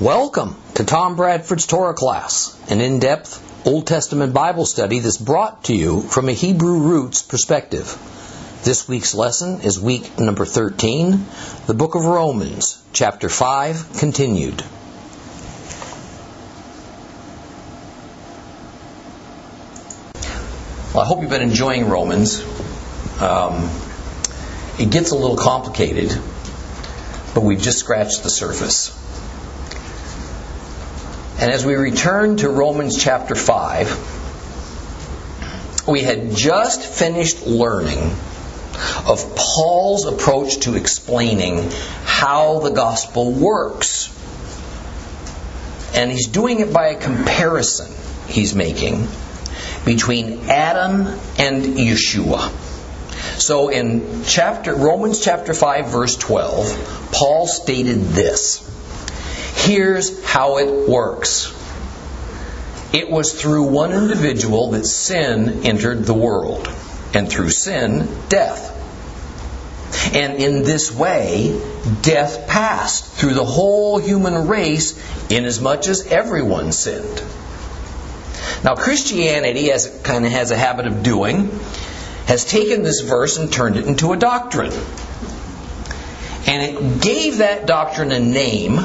Welcome to Tom Bradford's Torah class, an in depth Old Testament Bible study that's brought to you from a Hebrew roots perspective. This week's lesson is week number 13, the book of Romans, chapter 5, continued. Well, I hope you've been enjoying Romans. Um, it gets a little complicated, but we've just scratched the surface. And as we return to Romans chapter 5, we had just finished learning of Paul's approach to explaining how the gospel works. And he's doing it by a comparison he's making between Adam and Yeshua. So in chapter Romans chapter 5 verse 12, Paul stated this. Here's how it works. It was through one individual that sin entered the world, and through sin, death. And in this way, death passed through the whole human race, inasmuch as everyone sinned. Now, Christianity, as it kind of has a habit of doing, has taken this verse and turned it into a doctrine. And it gave that doctrine a name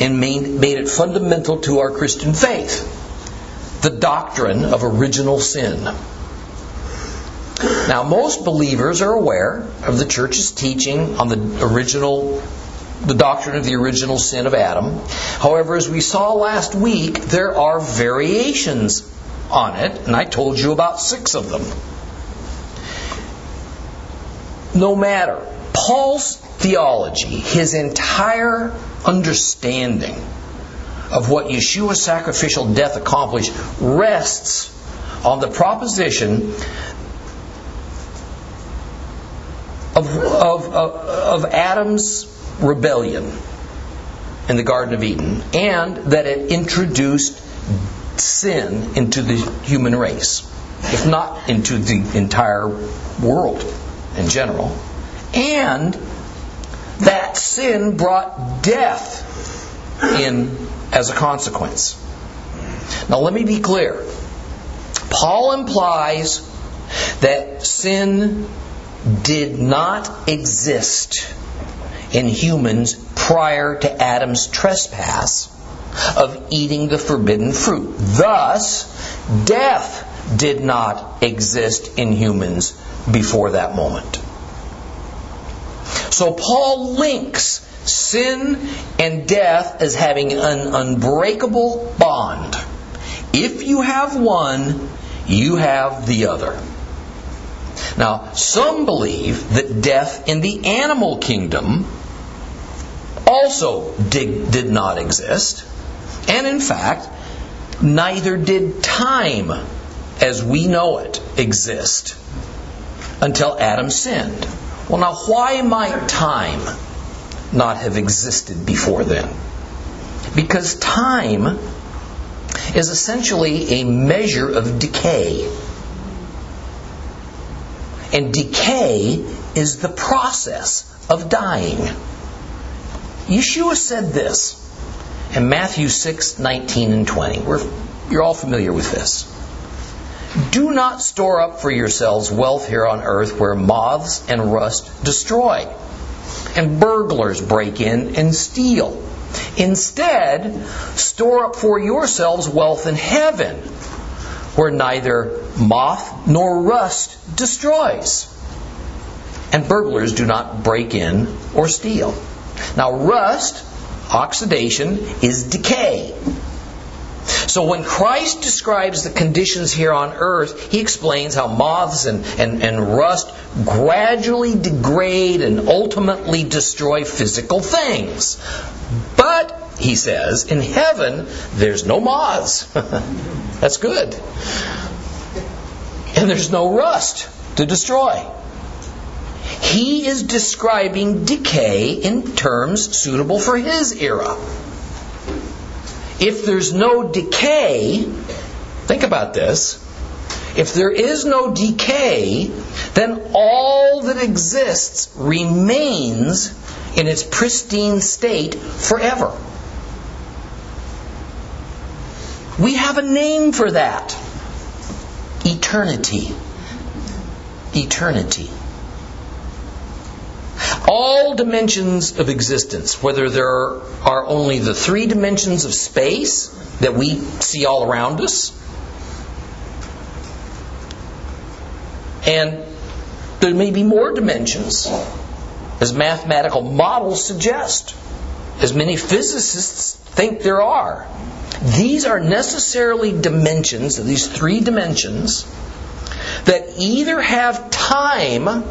and made, made it fundamental to our Christian faith the doctrine of original sin. Now, most believers are aware of the church's teaching on the original the doctrine of the original sin of Adam. However, as we saw last week, there are variations on it, and I told you about six of them. No matter, Paul's theology, his entire understanding of what Yeshua's sacrificial death accomplished rests on the proposition of, of, of, of Adam's rebellion in the Garden of Eden and that it introduced sin into the human race, if not into the entire world in general. And that sin brought death in as a consequence. Now, let me be clear. Paul implies that sin did not exist in humans prior to Adam's trespass of eating the forbidden fruit. Thus, death did not exist in humans before that moment. So Paul links sin and death as having an unbreakable bond. If you have one, you have the other. Now, some believe that death in the animal kingdom also did, did not exist. And in fact, neither did time as we know it exist until Adam sinned. Well, now, why might time not have existed before then? Because time is essentially a measure of decay. And decay is the process of dying. Yeshua said this in Matthew 6, 19 and 20. We're, you're all familiar with this. Do not store up for yourselves wealth here on earth where moths and rust destroy, and burglars break in and steal. Instead, store up for yourselves wealth in heaven where neither moth nor rust destroys, and burglars do not break in or steal. Now, rust, oxidation, is decay. So when Christ describes the conditions here on earth, he explains how moths and, and, and rust gradually degrade and ultimately destroy physical things. But, he says, in heaven, there's no moths. That's good. And there's no rust to destroy. He is describing decay in terms suitable for his era. If there's no decay, think about this. If there is no decay, then all that exists remains in its pristine state forever. We have a name for that eternity. Eternity. All dimensions of existence, whether there are only the three dimensions of space that we see all around us, and there may be more dimensions, as mathematical models suggest, as many physicists think there are. These are necessarily dimensions, these three dimensions, that either have time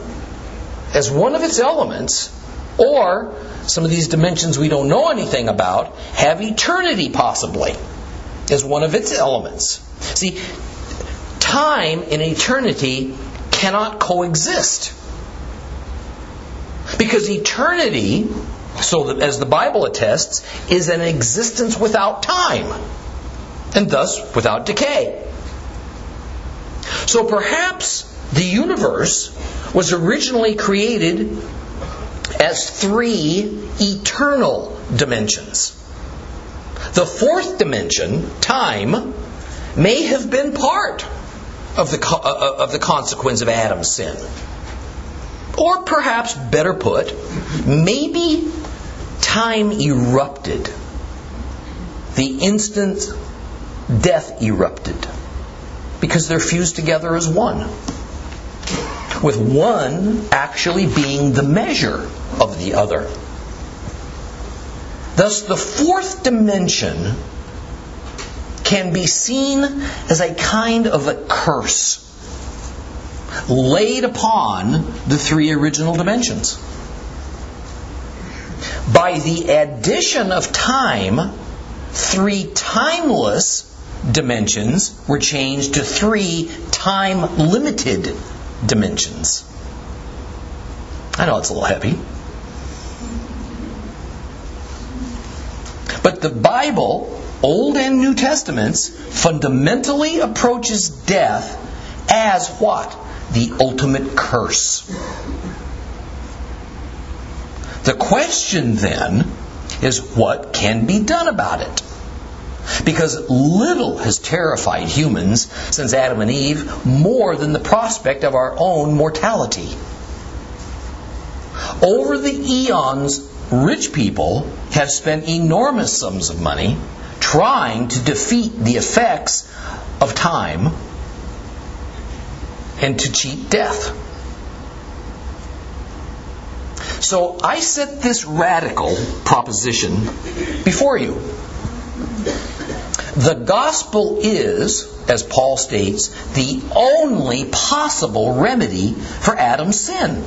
as one of its elements, or some of these dimensions we don't know anything about have eternity possibly as one of its elements. See, time and eternity cannot coexist. Because eternity, so as the Bible attests, is an existence without time, and thus without decay. So perhaps the universe was originally created as three eternal dimensions. The fourth dimension, time, may have been part of the, uh, uh, of the consequence of Adam's sin. Or perhaps, better put, maybe time erupted the instant death erupted because they're fused together as one with one actually being the measure of the other. Thus, the fourth dimension can be seen as a kind of a curse laid upon the three original dimensions. By the addition of time, three timeless dimensions were changed to three time limited dimensions. I know it's a little heavy. But the Bible, Old and New Testaments, fundamentally approaches death as what? The ultimate curse. The question then is what can be done about it? Because little has terrified humans since Adam and Eve more than the prospect of our own mortality. Over the eons, rich people have spent enormous sums of money trying to defeat the effects of time and to cheat death. So I set this radical proposition before you. The gospel is, as Paul states, the only possible remedy for Adam's sin.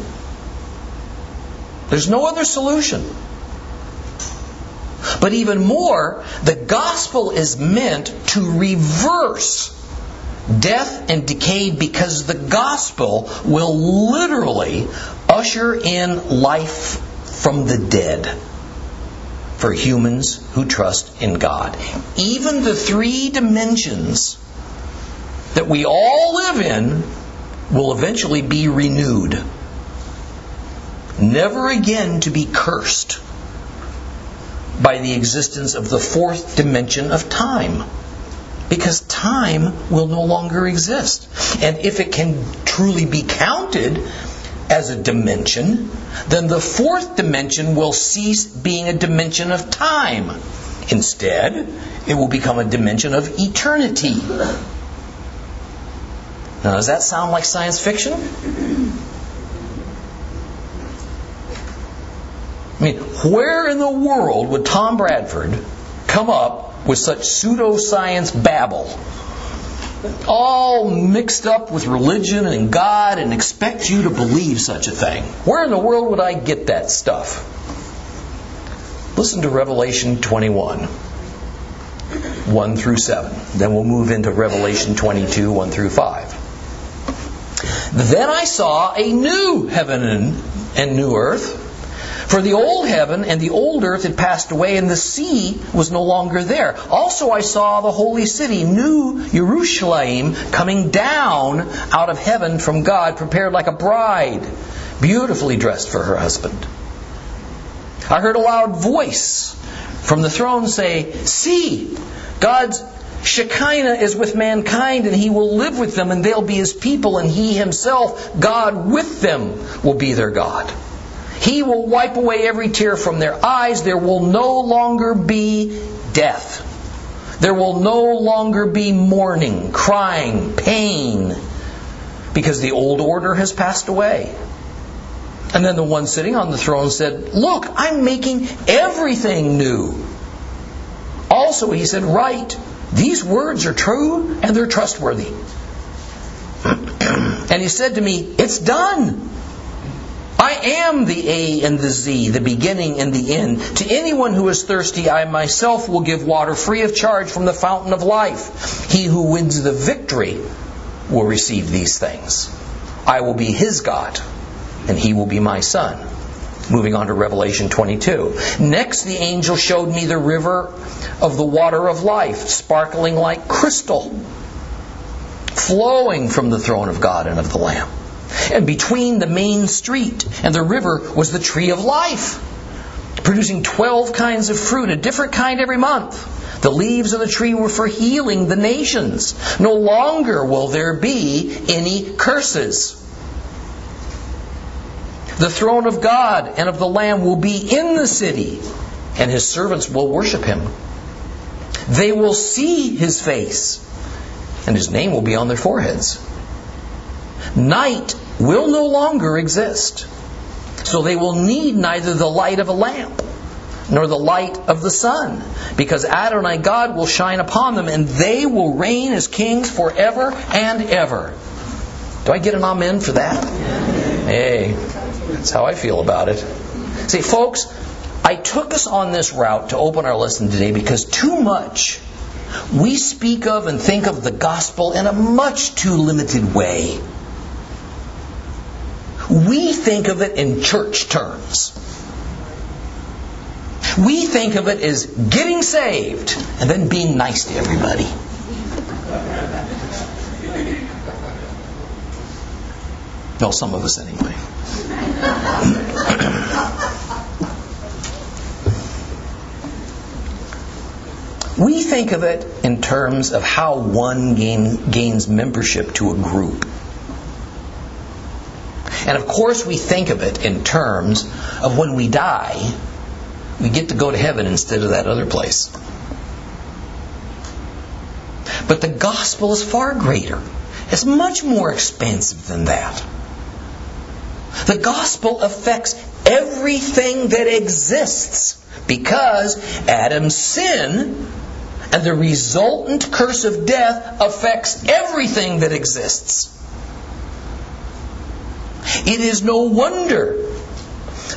There's no other solution. But even more, the gospel is meant to reverse death and decay because the gospel will literally usher in life from the dead for humans who trust in God. Even the three dimensions that we all live in will eventually be renewed, never again to be cursed by the existence of the fourth dimension of time. Because time will no longer exist. And if it can truly be counted as a dimension, then the fourth dimension will cease being a dimension of time. Instead, it will become a dimension of eternity. Now, does that sound like science fiction? I mean, where in the world would Tom Bradford come up with such pseudoscience babble? All mixed up with religion and God and expect you to believe such a thing. Where in the world would I get that stuff? Listen to Revelation 21, 1 through 7. Then we'll move into Revelation 22, 1 through 5. Then I saw a new heaven and, new earth. For the old heaven and the old earth had passed away, and the sea was no longer there. Also, I saw the holy city, New Jerusalem, coming down out of heaven from God, prepared like a bride, beautifully dressed for her husband. I heard a loud voice from the throne say, See, God's Shekinah is with mankind, and he will live with them, and they'll be his people, and he himself, God with them, will be their God. He will wipe away every tear from their eyes. There will no longer be death. There will no longer be mourning, crying, pain, because the old order has passed away. And then the one sitting on the throne said, Look, I'm making everything new. Also, he said, Write, these words are true and they're trustworthy. and he said to me, It's done. I am the A and the Z, the beginning and the end. To anyone who is thirsty, I myself will give water free of charge from the fountain of life. He who wins the victory will receive these things. I will be his God, and he will be my son. Moving on to Revelation 22. Next, the angel showed me the river of the water of life, sparkling like crystal, flowing from the throne of God and of the Lamb. And between the main street and the river was the tree of life, producing 12 kinds of fruit, a different kind every month. The leaves of the tree were for healing the nations. No longer will there be any curses. The throne of God and of the Lamb will be in the city, and his servants will worship him. They will see his face, and his name will be on their foreheads. Night will no longer exist, so they will need neither the light of a lamp nor the light of the sun, because Adonai God will shine upon them, and they will reign as kings forever and ever. Do I get an amen for that? Hey, that's how I feel about it. See, folks, I took us on this route to open our lesson today because too much we speak of and think of the gospel in a much too limited way. We think of it in church terms. We think of it as getting saved and then being nice to everybody. Well, some of us anyway. we think of it in terms of how one gain, gains membership to a group. And of course, we think of it in terms of when we die, we get to go to heaven instead of that other place. But the gospel is far greater. It's much more expansive than that. The gospel affects everything that exists because Adam's sin and the resultant curse of death affects everything that exists. It is no wonder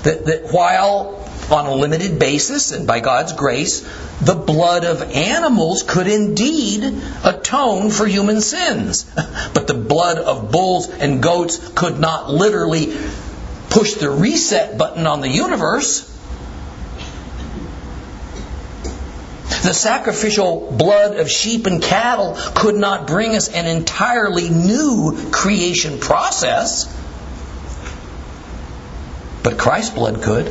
that, that while on a limited basis and by God's grace, the blood of animals could indeed atone for human sins. But the blood of bulls and goats could not literally push the reset button on the universe. The sacrificial blood of sheep and cattle could not bring us an entirely new creation process. But Christ's blood could.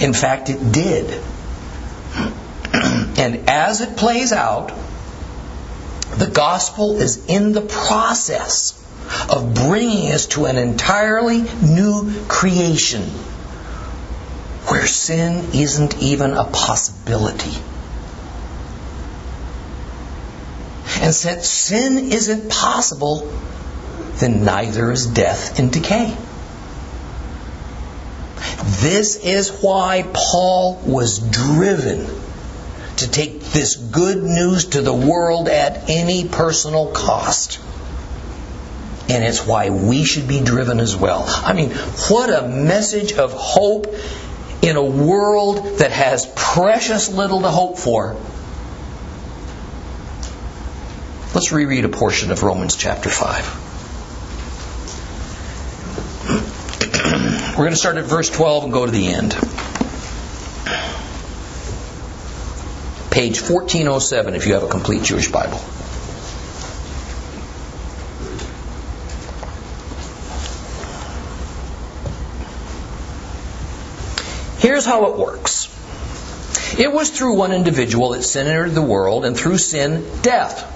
In fact, it did. And as it plays out, the gospel is in the process of bringing us to an entirely new creation where sin isn't even a possibility. And since sin isn't possible, then neither is death and decay. This is why Paul was driven to take this good news to the world at any personal cost. And it's why we should be driven as well. I mean, what a message of hope in a world that has precious little to hope for. Let's reread a portion of Romans chapter 5. We're going to start at verse 12 and go to the end. Page 1407 if you have a complete Jewish Bible. Here's how it works. It was through one individual that sin entered the world, and through sin, death.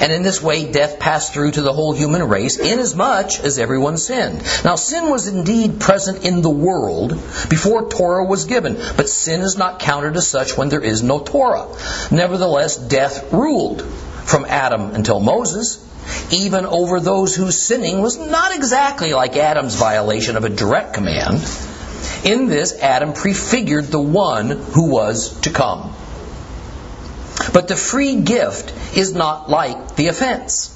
And in this way, death passed through to the whole human race, inasmuch as everyone sinned. Now, sin was indeed present in the world before Torah was given, but sin is not counted as such when there is no Torah. Nevertheless, death ruled from Adam until Moses, even over those whose sinning was not exactly like Adam's violation of a direct command. In this, Adam prefigured the one who was to come. But the free gift is not like the offense.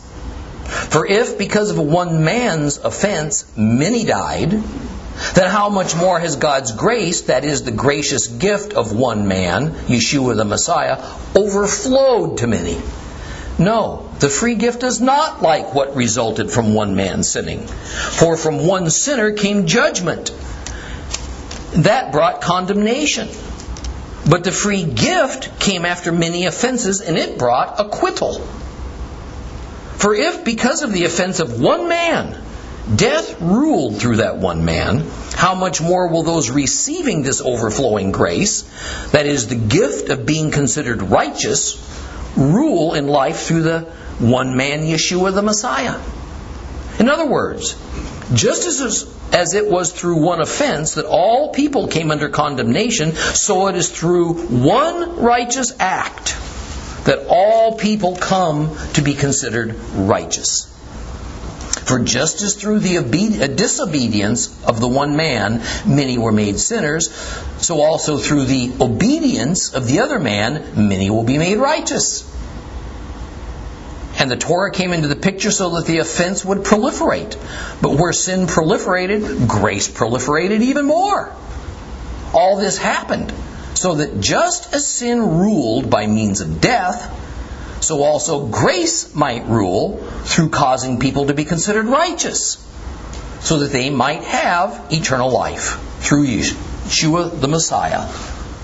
For if, because of one man's offense, many died, then how much more has God's grace, that is, the gracious gift of one man, Yeshua the Messiah, overflowed to many? No, the free gift is not like what resulted from one man sinning. For from one sinner came judgment. That brought condemnation. But the free gift came after many offenses, and it brought acquittal. For if, because of the offense of one man, death ruled through that one man, how much more will those receiving this overflowing grace, that is, the gift of being considered righteous, rule in life through the one man, Yeshua the Messiah? In other words, just as, as it was through one offense that all people came under condemnation, so it is through one righteous act that all people come to be considered righteous. For just as through the obe- uh, disobedience of the one man many were made sinners, so also through the obedience of the other man many will be made righteous. And the Torah came into the picture so that the offense would proliferate. But where sin proliferated, grace proliferated even more. All this happened so that just as sin ruled by means of death, so also grace might rule through causing people to be considered righteous, so that they might have eternal life through Yeshua the Messiah,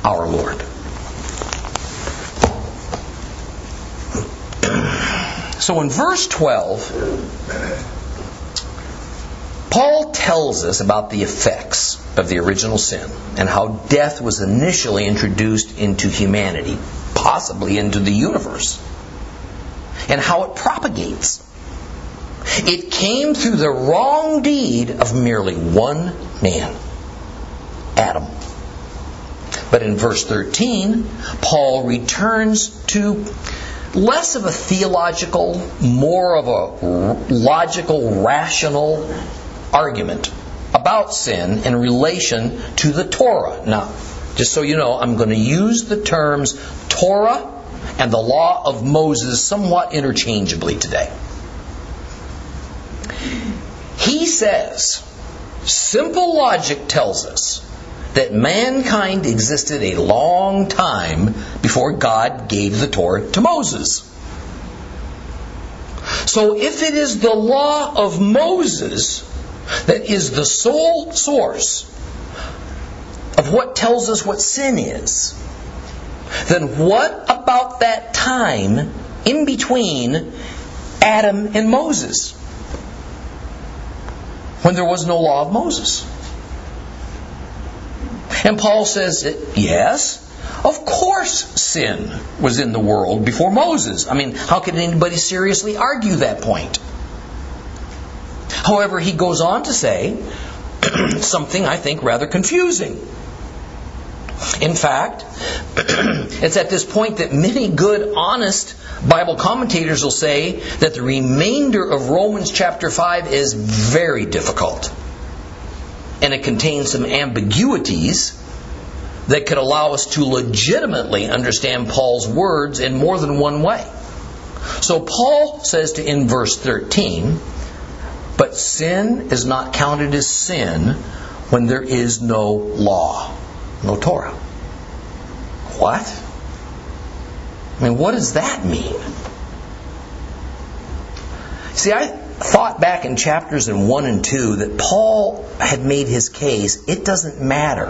our Lord. So in verse 12, Paul tells us about the effects of the original sin and how death was initially introduced into humanity, possibly into the universe, and how it propagates. It came through the wrong deed of merely one man, Adam. But in verse 13, Paul returns to less of a theological, more of a logical, rational argument about sin in relation to the Torah. Now, just so you know, I'm going to use the terms Torah and the law of Moses somewhat interchangeably today. He says, simple logic tells us that mankind existed a long time before God gave the Torah to Moses. So if it is the law of Moses that is the sole source of what tells us what sin is, then what about that time in between Adam and Moses? When there was no law of Moses. And Paul says yes, of course sin was in the world before Moses. I mean, how could anybody seriously argue that point? However, he goes on to say something I think rather confusing. In fact, it's at this point that many good, honest Bible commentators will say that the remainder of Romans chapter 5 is very difficult and it contains some ambiguities that could allow us to legitimately understand Paul's words in more than one way. So Paul says to in verse 13, but sin is not counted as sin when there is no law, no Torah. What? I mean, what does that mean? See, I thought back in chapters in 1 and 2 that Paul had made his case, it doesn't matter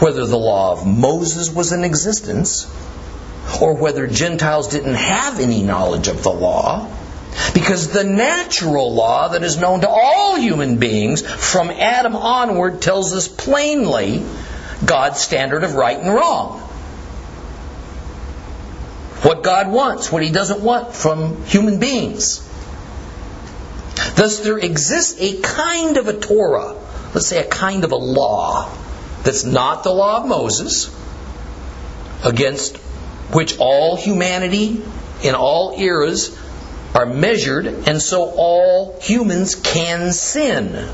whether the law of Moses was in existence or whether Gentiles didn't have any knowledge of the law. Because the natural law that is known to all human beings from Adam onward tells us plainly God's standard of right and wrong. What God wants, what He doesn't want from human beings. Thus, there exists a kind of a Torah, let's say a kind of a law, that's not the law of Moses, against which all humanity in all eras are measured, and so all humans can sin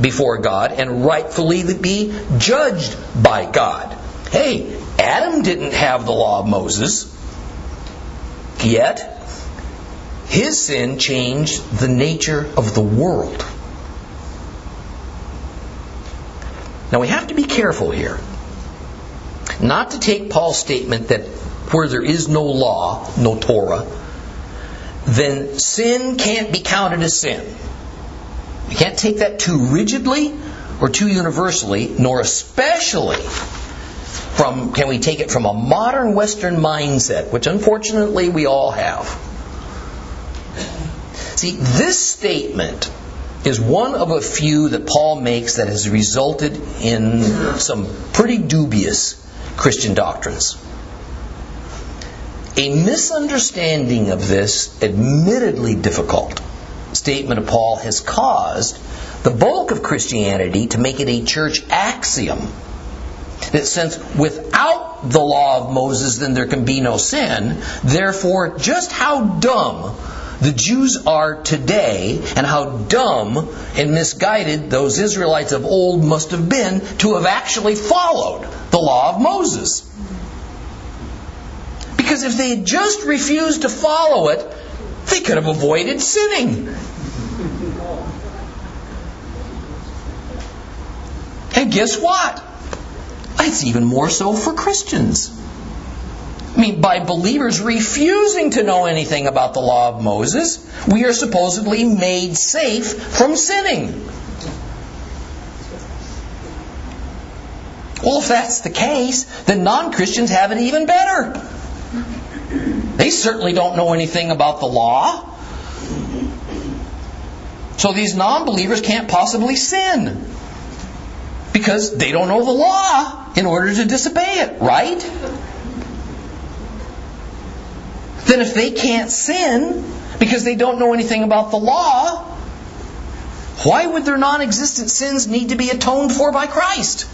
before God and rightfully be judged by God. Hey, Adam didn't have the law of Moses, yet his sin changed the nature of the world. Now we have to be careful here. Not to take Paul's statement that where there is no law, no Torah, then sin can't be counted as sin. We can't take that too rigidly or too universally, nor especially from can we take it from a modern Western mindset, which unfortunately we all have. See, this statement is one of a few that Paul makes that has resulted in some pretty dubious Christian doctrines. A misunderstanding of this, admittedly difficult, statement of Paul has caused the bulk of Christianity to make it a church axiom that since without the law of Moses then there can be no sin, therefore just how dumb the Jews are today and how dumb and misguided those Israelites of old must have been to have actually followed the law of Moses. Because if they had just refused to follow it, they could have avoided sinning. And guess what? It's even more so for Christians. I mean, by believers refusing to know anything about the law of Moses, we are supposedly made safe from sinning. Well, if that's the case, then non Christians have it even better. They certainly don't know anything about the law. So these non believers can't possibly sin because they don't know the law in order to disobey it, right? Then if they can't sin because they don't know anything about the law, why would their non existent sins need to be atoned for by Christ?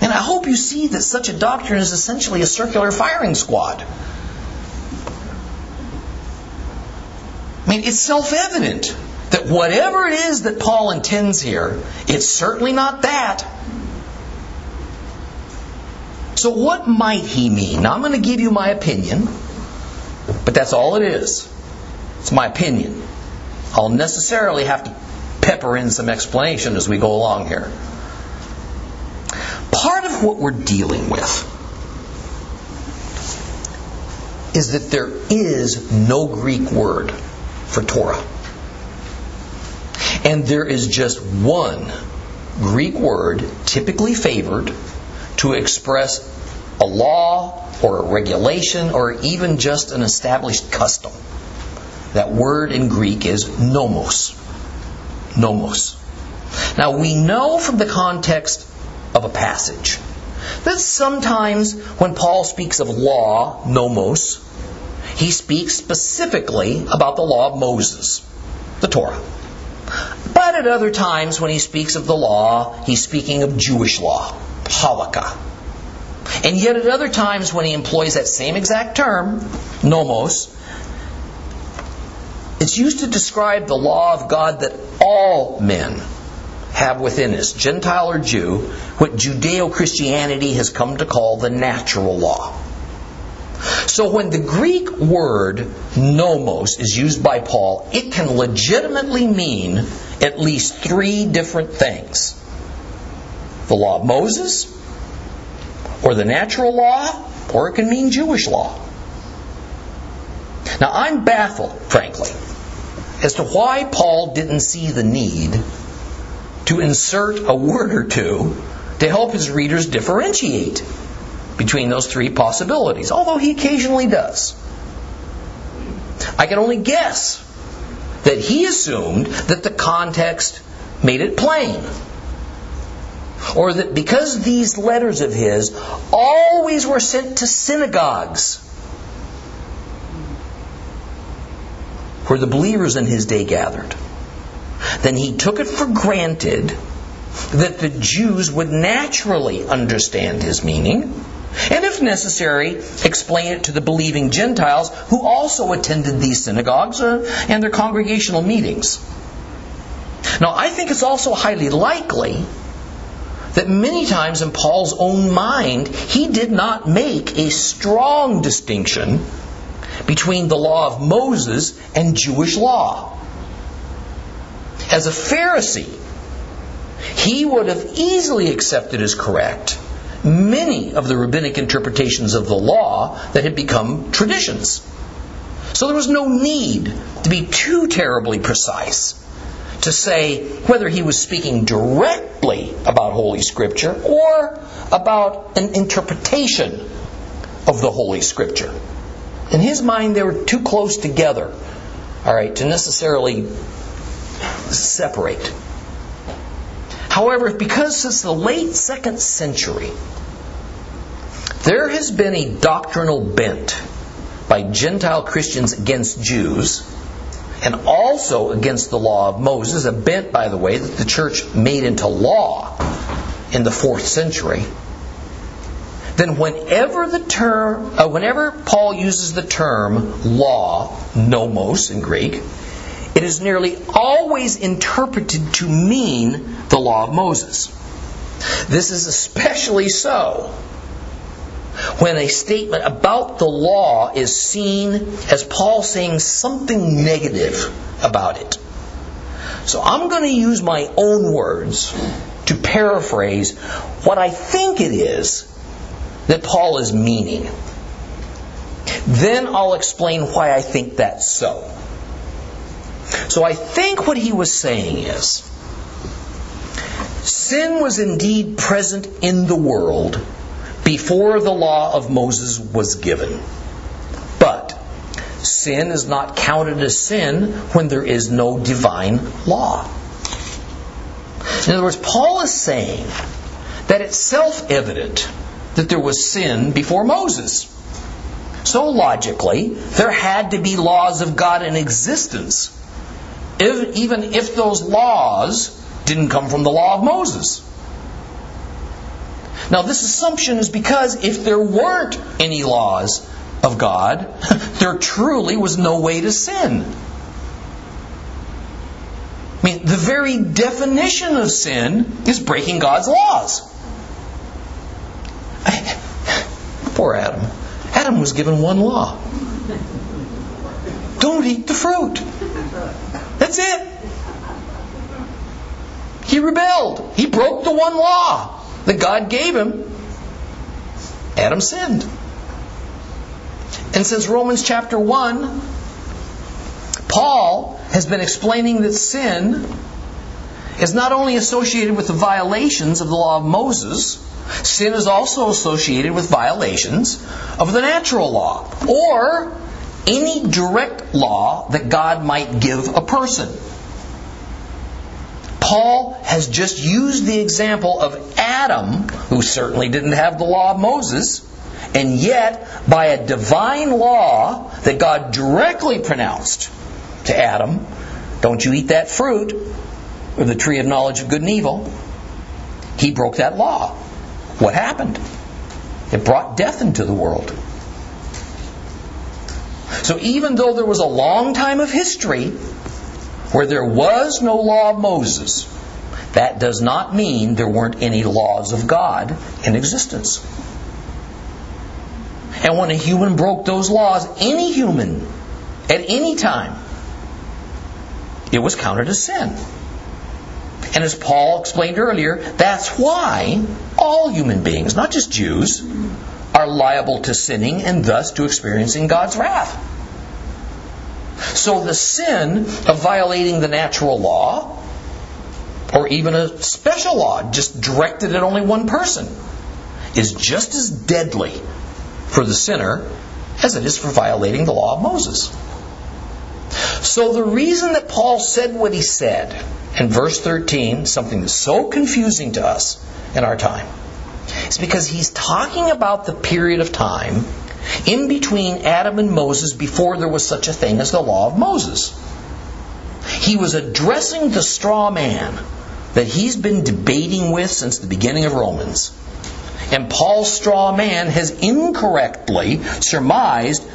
And I hope you see that such a doctrine is essentially a circular firing squad. I mean, it's self evident that whatever it is that Paul intends here, it's certainly not that. So, what might he mean? Now, I'm going to give you my opinion, but that's all it is. It's my opinion. I'll necessarily have to pepper in some explanation as we go along here part of what we're dealing with is that there is no Greek word for Torah. And there is just one Greek word typically favored to express a law or a regulation or even just an established custom. That word in Greek is nomos. Nomos. Now we know from the context of a passage. That sometimes when Paul speaks of law, nomos, he speaks specifically about the law of Moses, the Torah. But at other times when he speaks of the law, he's speaking of Jewish law, halakha. And yet at other times when he employs that same exact term, nomos, it's used to describe the law of God that all men have within us, Gentile or Jew, what Judeo Christianity has come to call the natural law. So when the Greek word nomos is used by Paul, it can legitimately mean at least three different things the law of Moses, or the natural law, or it can mean Jewish law. Now I'm baffled, frankly, as to why Paul didn't see the need to insert a word or two to help his readers differentiate between those three possibilities, although he occasionally does. I can only guess that he assumed that the context made it plain. or that because these letters of his always were sent to synagogues where the believers in his day gathered, then he took it for granted that the Jews would naturally understand his meaning, and if necessary, explain it to the believing Gentiles who also attended these synagogues uh, and their congregational meetings. Now, I think it's also highly likely that many times in Paul's own mind, he did not make a strong distinction between the law of Moses and Jewish law. As a Pharisee, he would have easily accepted as correct many of the rabbinic interpretations of the law that had become traditions. So there was no need to be too terribly precise to say whether he was speaking directly about Holy Scripture or about an interpretation of the Holy Scripture. In his mind, they were too close together, all right, to necessarily separate. However, because since the late second century, there has been a doctrinal bent by Gentile Christians against Jews and also against the law of Moses, a bent, by the way, that the church made into law in the fourth century, then whenever the term, uh, whenever Paul uses the term law, nomos in Greek, it is nearly always interpreted to mean the law of Moses. This is especially so when a statement about the law is seen as Paul saying something negative about it. So I'm going to use my own words to paraphrase what I think it is that Paul is meaning. Then I'll explain why I think that's so. So I think what he was saying is sin was indeed present in the world before the law of Moses was given. But sin is not counted as sin when there is no divine law. In other words, Paul is saying that it's self evident that there was sin before Moses. So logically, there had to be laws of God in existence, if, even if those laws didn't come from the law of Moses. Now, this assumption is because if there weren't any laws of God, there truly was no way to sin. I mean, the very definition of sin is breaking God's laws. Poor Adam. Adam was given one law don't eat the fruit. That's it. He rebelled. He broke the one law that God gave him, Adam sinned. And since Romans chapter 1, Paul has been explaining that sin is not only associated with the violations of the law of Moses, sin is also associated with violations of the natural law or any direct law that God might give a person. Paul has just used the example of Adam, who certainly didn't have the law of Moses, and yet, by a divine law that God directly pronounced to Adam, don't you eat that fruit of the tree of knowledge of good and evil, he broke that law. What happened? It brought death into the world. So even though there was a long time of history where there was no law of Moses, that does not mean there weren't any laws of God in existence. And when a human broke those laws, any human, at any time, it was counted as sin. And as Paul explained earlier, that's why all human beings, not just Jews, are liable to sinning and thus to experiencing God's wrath. So the sin of violating the natural law, or even a special law just directed at only one person, is just as deadly for the sinner as it is for violating the law of Moses. So the reason that Paul said what he said in verse 13, something that's so confusing to us in our time, is because he's talking about the period of time in between Adam and Moses before there was such a thing as the law of Moses. He was addressing the straw man that he's been debating with since the beginning of Romans. And Paul's straw man has incorrectly surmised,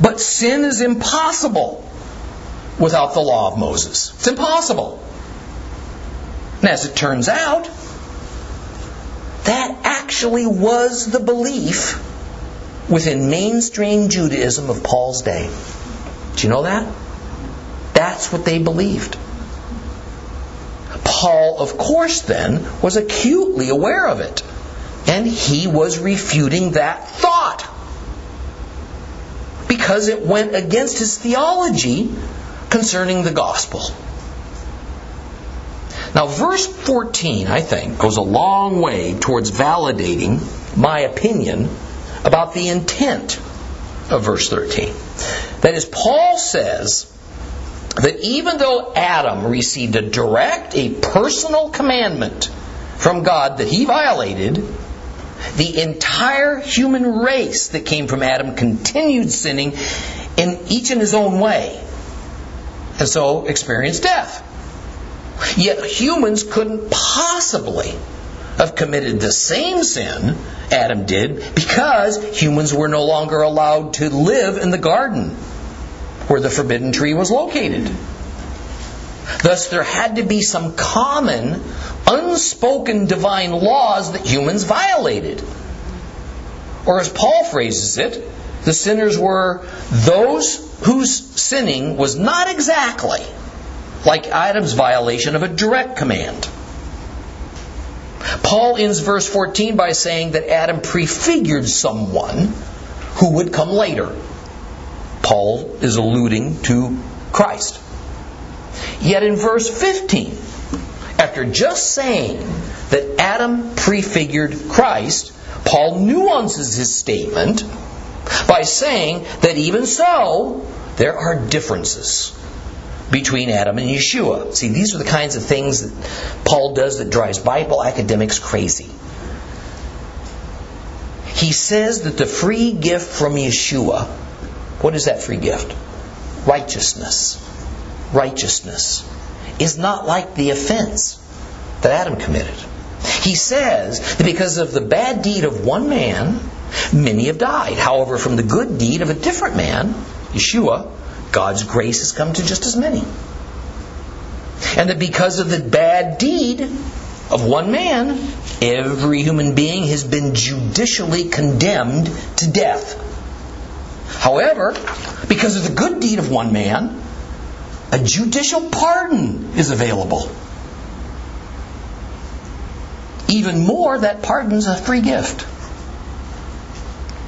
but sin is impossible without the law of Moses. It's impossible. And as it turns out, that actually was the belief within mainstream Judaism of Paul's day. Do you know that? That's what they believed. Paul, of course, then, was acutely aware of it. And he was refuting that thought. Because it went against his theology concerning the gospel. Now, verse 14, I think, goes a long way towards validating my opinion about the intent of verse 13. That is, Paul says that even though Adam received a direct, a personal commandment from God that he violated, the entire human race that came from Adam continued sinning in each in his own way, and so experienced death. Yet humans couldn't possibly have committed the same sin Adam did because humans were no longer allowed to live in the garden where the forbidden tree was located. Thus, there had to be some common, unspoken divine laws that humans violated. Or, as Paul phrases it, the sinners were those whose sinning was not exactly like Adam's violation of a direct command. Paul ends verse 14 by saying that Adam prefigured someone who would come later. Paul is alluding to Christ. Yet in verse 15, after just saying that Adam prefigured Christ, Paul nuances his statement by saying that even so, there are differences between Adam and Yeshua. See, these are the kinds of things that Paul does that drives Bible academics crazy. He says that the free gift from Yeshua, what is that free gift? Righteousness. Righteousness is not like the offense that Adam committed. He says that because of the bad deed of one man, many have died. However, from the good deed of a different man, Yeshua, God's grace has come to just as many. And that because of the bad deed of one man, every human being has been judicially condemned to death. However, because of the good deed of one man, a judicial pardon is available. Even more, that pardon's a free gift.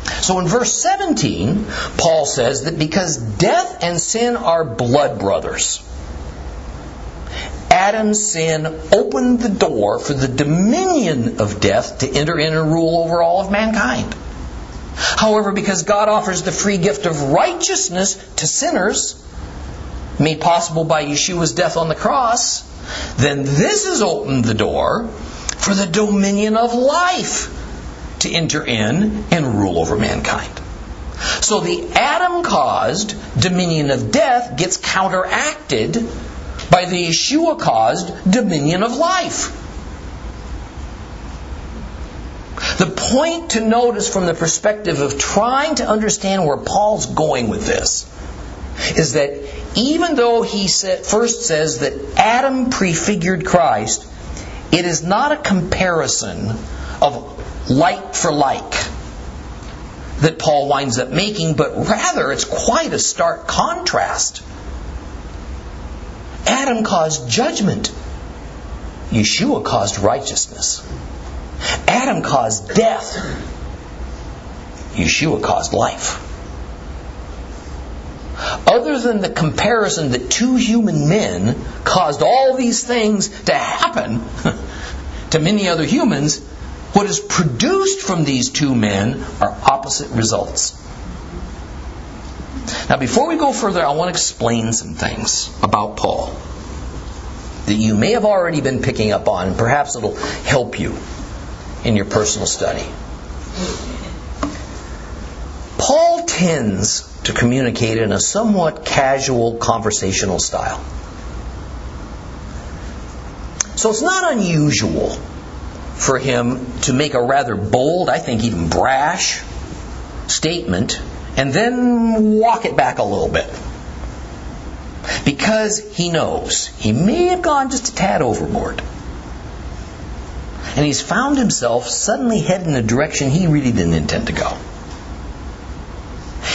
So in verse 17, Paul says that because death and sin are blood brothers, Adam's sin opened the door for the dominion of death to enter in and rule over all of mankind. However, because God offers the free gift of righteousness to sinners, made possible by Yeshua's death on the cross, then this has opened the door for the dominion of life to enter in and rule over mankind. So the Adam caused dominion of death gets counteracted by the Yeshua caused dominion of life. The point to notice from the perspective of trying to understand where Paul's going with this is that even though he first says that Adam prefigured Christ, it is not a comparison of like for like that Paul winds up making, but rather it's quite a stark contrast. Adam caused judgment. Yeshua caused righteousness. Adam caused death. Yeshua caused life. Other than the comparison that two human men caused all these things to happen to many other humans, what is produced from these two men are opposite results. Now, before we go further, I want to explain some things about Paul that you may have already been picking up on. Perhaps it'll help you in your personal study. Paul tends to communicate in a somewhat casual conversational style. So it's not unusual for him to make a rather bold, I think even brash, statement and then walk it back a little bit. Because he knows he may have gone just a tad overboard. And he's found himself suddenly heading in a direction he really didn't intend to go.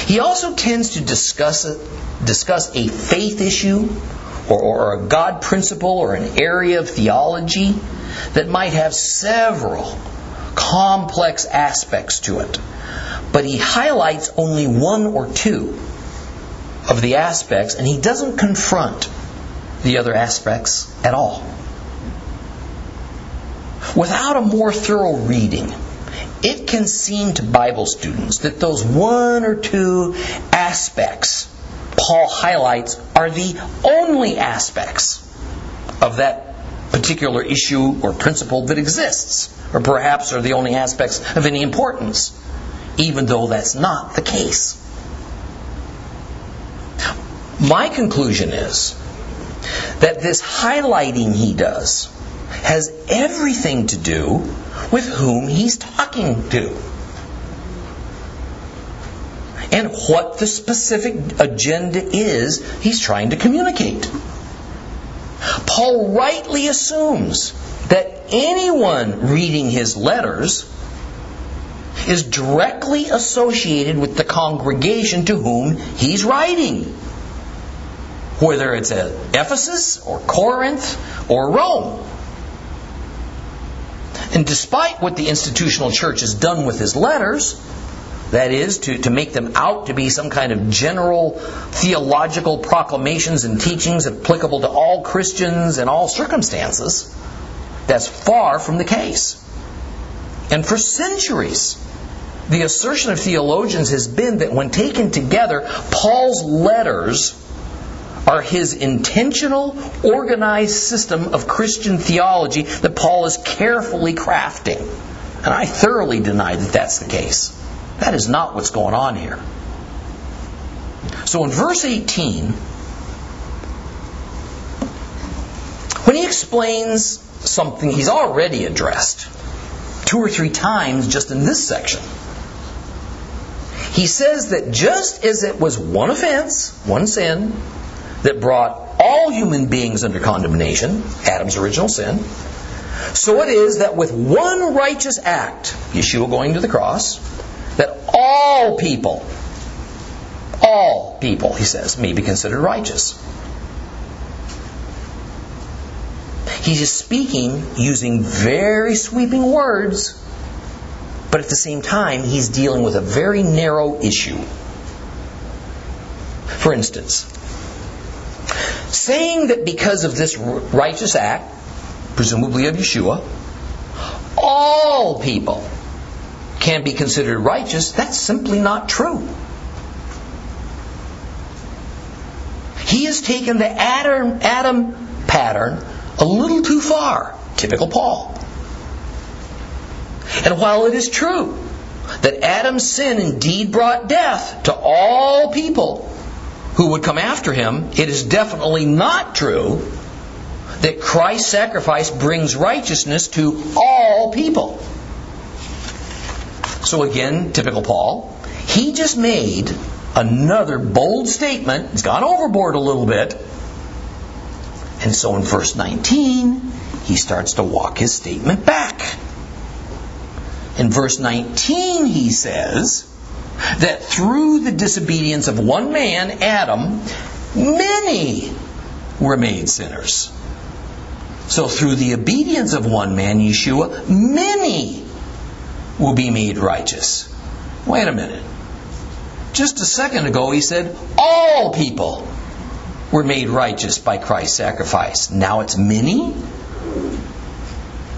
He also tends to discuss discuss a faith issue or, or a God principle or an area of theology that might have several complex aspects to it. But he highlights only one or two of the aspects and he doesn't confront the other aspects at all. Without a more thorough reading, it can seem to Bible students that those one or two aspects Paul highlights are the only aspects of that particular issue or principle that exists, or perhaps are the only aspects of any importance, even though that's not the case. My conclusion is that this highlighting he does has everything to do with whom he's talking to and what the specific agenda is he's trying to communicate. Paul rightly assumes that anyone reading his letters is directly associated with the congregation to whom he's writing. Whether it's at Ephesus or Corinth or Rome. And despite what the institutional church has done with his letters, that is, to, to make them out to be some kind of general theological proclamations and teachings applicable to all Christians in all circumstances, that's far from the case. And for centuries, the assertion of theologians has been that when taken together, Paul's letters are his intentional, organized system of Christian theology that Paul is carefully crafting. And I thoroughly deny that that's the case. That is not what's going on here. So in verse 18, when he explains something he's already addressed two or three times just in this section, he says that just as it was one offense, one sin, that brought all human beings under condemnation, Adam's original sin, so it is that with one righteous act, Yeshua going to the cross, that all people, all people, he says, may be considered righteous. He is speaking using very sweeping words, but at the same time, he's dealing with a very narrow issue. For instance, saying that because of this righteous act, presumably of Yeshua, all people can be considered righteous, that's simply not true. He has taken the Adam, Adam pattern a little too far. Typical Paul. And while it is true that Adam's sin indeed brought death to all people who would come after him, it is definitely not true that Christ's sacrifice brings righteousness to all people. So again, typical Paul, he just made another bold statement. He's gone overboard a little bit. And so in verse 19, he starts to walk his statement back. In verse 19, he says that through the disobedience of one man, Adam, many were made sinners. So through the obedience of one man, Yeshua, many will be made righteous. Wait a minute. Just a second ago, he said all people were made righteous by Christ's sacrifice. Now it's many?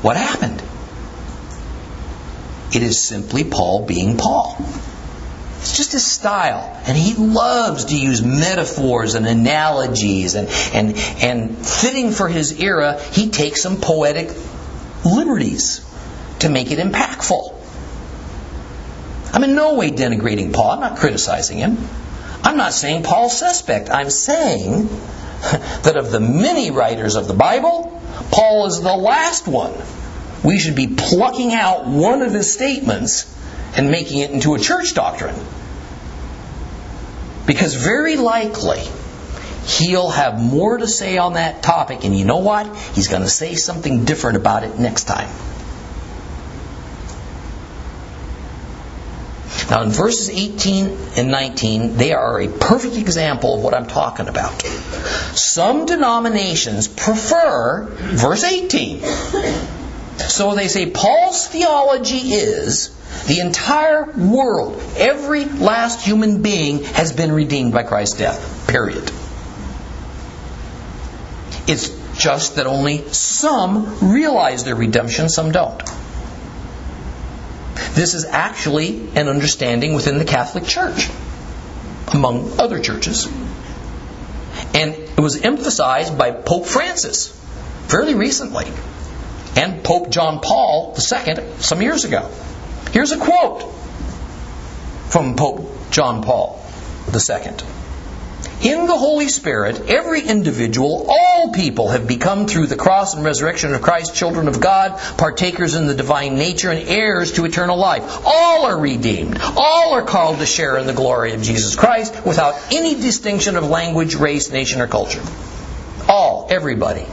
What happened? It is simply Paul being Paul. It's just his style. And he loves to use metaphors and analogies and, and, and fitting for his era, he takes some poetic liberties to make it impactful. I'm in no way denigrating Paul. I'm not criticizing him. I'm not saying Paul's suspect. I'm saying that of the many writers of the Bible, Paul is the last one. We should be plucking out one of his statements and making it into a church doctrine. Because very likely, he'll have more to say on that topic, and you know what? He's going to say something different about it next time. Now, in verses 18 and 19, they are a perfect example of what I'm talking about. Some denominations prefer verse 18. So they say Paul's theology is the entire world, every last human being has been redeemed by Christ's death. Period. It's just that only some realize their redemption, some don't. This is actually an understanding within the Catholic Church, among other churches. And it was emphasized by Pope Francis fairly recently and Pope John Paul II some years ago. Here's a quote from Pope John Paul II. In the Holy Spirit, every individual, all people have become through the cross and resurrection of Christ children of God, partakers in the divine nature, and heirs to eternal life. All are redeemed. All are called to share in the glory of Jesus Christ without any distinction of language, race, nation, or culture. All, everybody.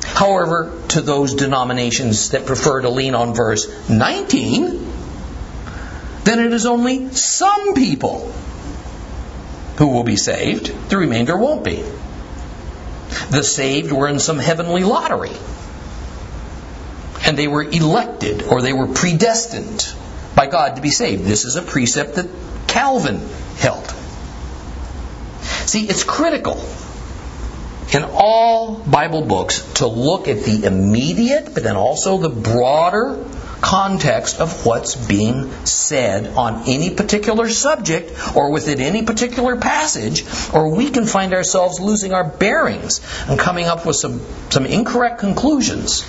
However, to those denominations that prefer to lean on verse 19, then it is only some people who will be saved, the remainder won't be. The saved were in some heavenly lottery. And they were elected or they were predestined by God to be saved. This is a precept that Calvin held. See, it's critical in all Bible books to look at the immediate, but then also the broader context of what's being said on any particular subject or within any particular passage, or we can find ourselves losing our bearings and coming up with some, some incorrect conclusions.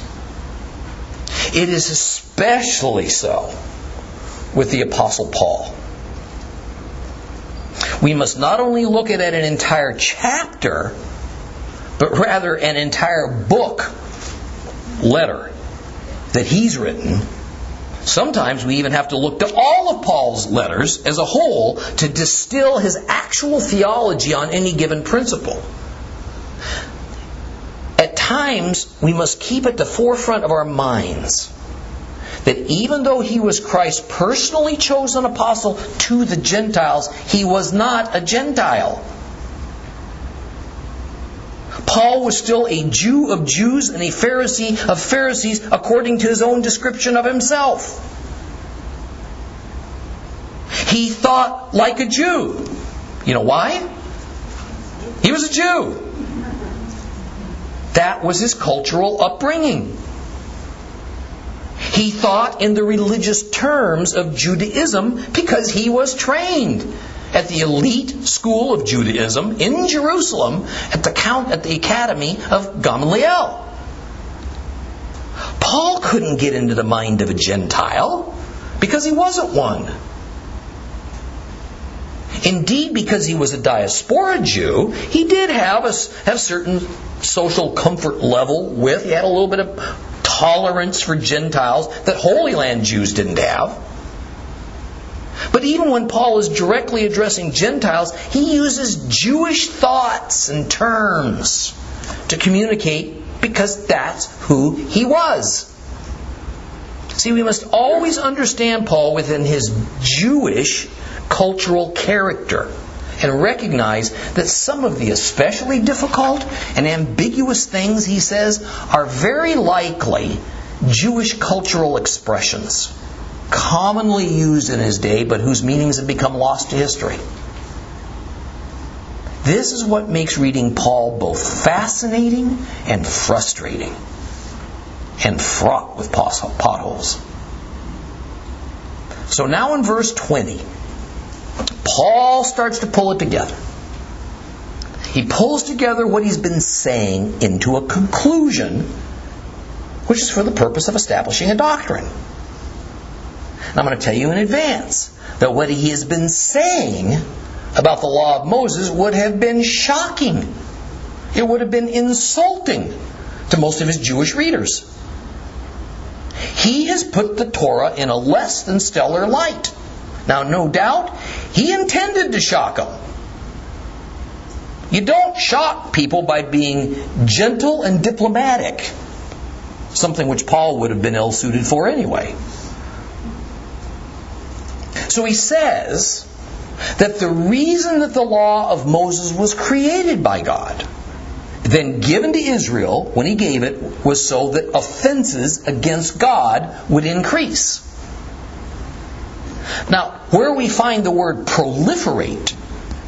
It is especially so with the Apostle Paul. We must not only look at an entire chapter, but rather an entire book, letter, that he's written. Sometimes we even have to look to all of Paul's letters as a whole to distill his actual theology on any given principle. At times, we must keep at the forefront of our minds that even though he was Christ's personally chosen apostle to the Gentiles, he was not a Gentile. Paul was still a Jew of Jews and a Pharisee of Pharisees according to his own description of himself. He thought like a Jew. You know why? He was a Jew. That was his cultural upbringing. He thought in the religious terms of Judaism because he was trained at the elite school of Judaism in Jerusalem at the count at the academy of Gamaliel. Paul couldn't get into the mind of a Gentile because he wasn't one. Indeed, because he was a diaspora Jew, he did have a have certain social comfort level with. He had a little bit of tolerance for Gentiles that Holy Land Jews didn't have. But even when Paul is directly addressing Gentiles, he uses Jewish thoughts and terms to communicate because that's who he was. See, we must always understand Paul within his Jewish cultural character and recognize that some of the especially difficult and ambiguous things he says are very likely Jewish cultural expressions commonly used in his day, but whose meanings have become lost to history. This is what makes reading Paul both fascinating and frustrating and fraught with potholes. So now in verse 20, Paul starts to pull it together. He pulls together what he's been saying into a conclusion, which is for the purpose of establishing a doctrine. I'm going to tell you in advance that what he has been saying about the law of Moses would have been shocking. It would have been insulting to most of his Jewish readers. He has put the Torah in a less than stellar light. Now, no doubt, he intended to shock them. You don't shock people by being gentle and diplomatic, something which Paul would have been ill suited for anyway. So he says that the reason that the law of Moses was created by God, then given to Israel when he gave it, was so that offenses against God would increase. Now, where we find the word proliferate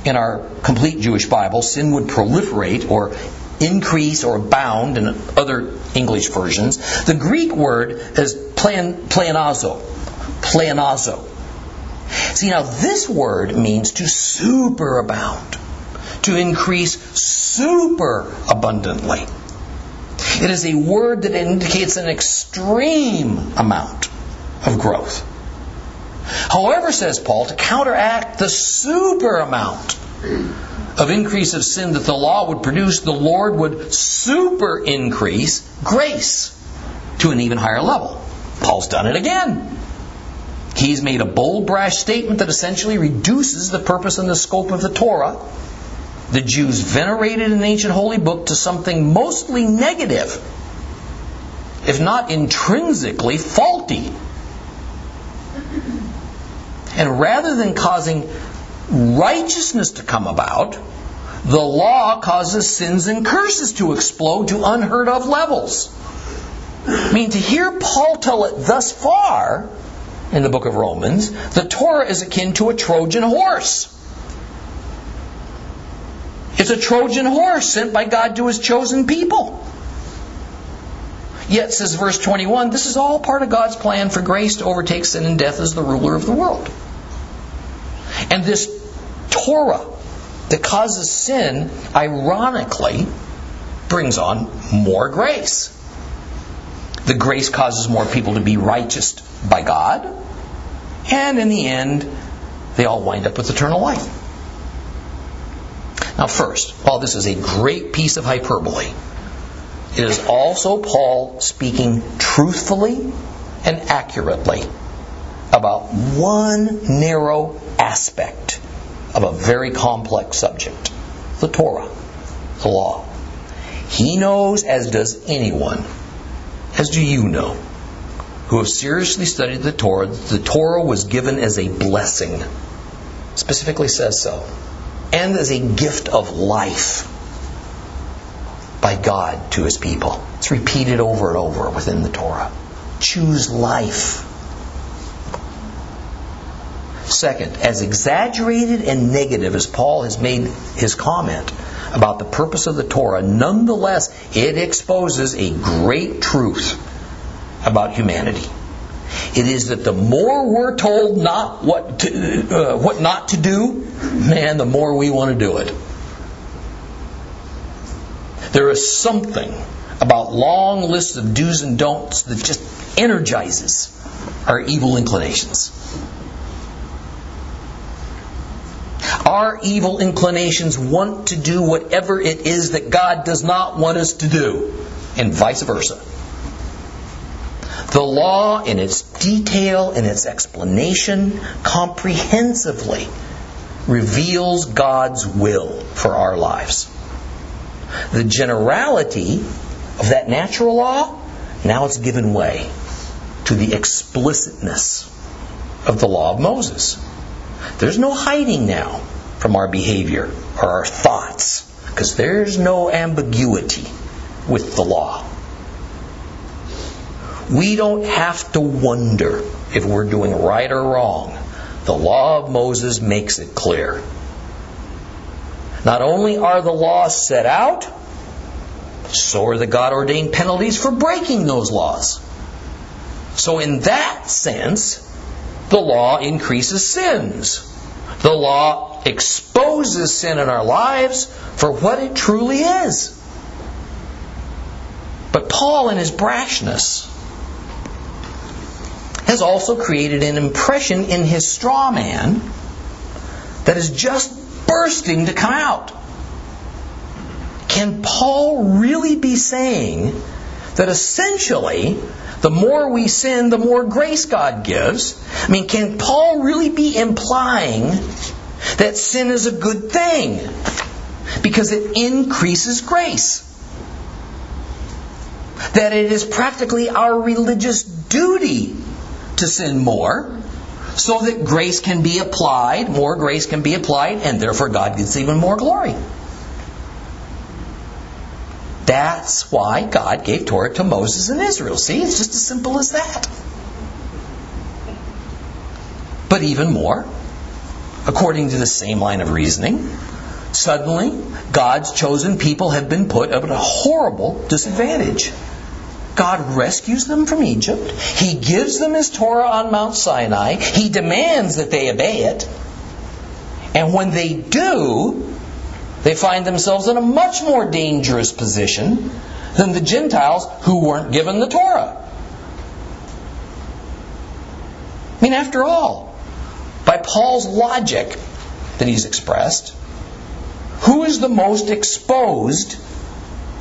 in our complete Jewish Bible, sin would proliferate or increase or abound in other English versions. The Greek word is plan, pleonazo. Pleonazo. See, now this word means to superabound, to increase super abundantly. It is a word that indicates an extreme amount of growth. However, says Paul, to counteract the super amount of increase of sin that the law would produce, the Lord would super increase grace to an even higher level. Paul's done it again. He's made a bold, brash statement that essentially reduces the purpose and the scope of the Torah, the Jews venerated an ancient holy book, to something mostly negative, if not intrinsically faulty. And rather than causing righteousness to come about, the law causes sins and curses to explode to unheard of levels. I mean, to hear Paul tell it thus far in the book of Romans, the Torah is akin to a Trojan horse. It's a Trojan horse sent by God to his chosen people. Yet, says verse 21, this is all part of God's plan for grace to overtake sin and death as the ruler of the world. And this Torah that causes sin, ironically, brings on more grace. The grace causes more people to be righteous by God, and in the end, they all wind up with eternal life. Now, first, while this is a great piece of hyperbole, it is also Paul speaking truthfully and accurately about one narrow aspect of a very complex subject the Torah, the law. He knows, as does anyone, as do you know, who have seriously studied the Torah, the Torah was given as a blessing. Specifically says so. And as a gift of life by God to his people. It's repeated over and over within the Torah. Choose life. Second, as exaggerated and negative as Paul has made his comment about the purpose of the Torah, nonetheless, it exposes a great truth about humanity. It is that the more we're told not what to, uh, what not to do, man, the more we want to do it. There is something about long lists of do's and don'ts that just energizes our evil inclinations. Our evil inclinations want to do whatever it is that God does not want us to do, and vice versa. The law, in its detail, in its explanation, comprehensively reveals God's will for our lives. The generality of that natural law, now it's given way to the explicitness of the law of Moses. There's no hiding now from our behavior or our thoughts because there's no ambiguity with the law. We don't have to wonder if we're doing right or wrong. The law of Moses makes it clear. Not only are the laws set out, so are the God ordained penalties for breaking those laws. So, in that sense, the law increases sins. The law exposes sin in our lives for what it truly is. But Paul, in his brashness, has also created an impression in his straw man that is just bursting to come out. Can Paul really be saying that essentially the more we sin, the more grace God gives? I mean, can Paul really be implying that sin is a good thing because it increases grace? That it is practically our religious duty to sin more so that grace can be applied, more grace can be applied, and therefore God gets even more glory. That's why God gave Torah to Moses and Israel. See, it's just as simple as that. But even more, according to the same line of reasoning, suddenly God's chosen people have been put at a horrible disadvantage. God rescues them from Egypt. He gives them His Torah on Mount Sinai. He demands that they obey it. And when they do, they find themselves in a much more dangerous position than the Gentiles who weren't given the Torah. I mean, after all, by Paul's logic that he's expressed, who is the most exposed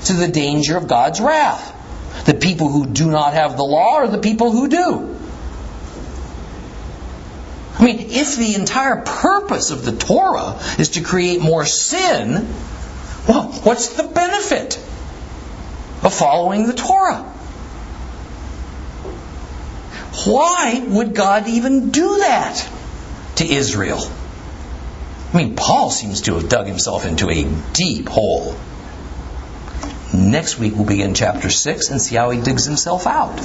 to the danger of God's wrath? The people who do not have the law or the people who do? I mean, if the entire purpose of the Torah is to create more sin, well, what's the benefit of following the Torah? Why would God even do that to Israel? I mean, Paul seems to have dug himself into a deep hole. Next week we'll begin chapter 6 and see how he digs himself out.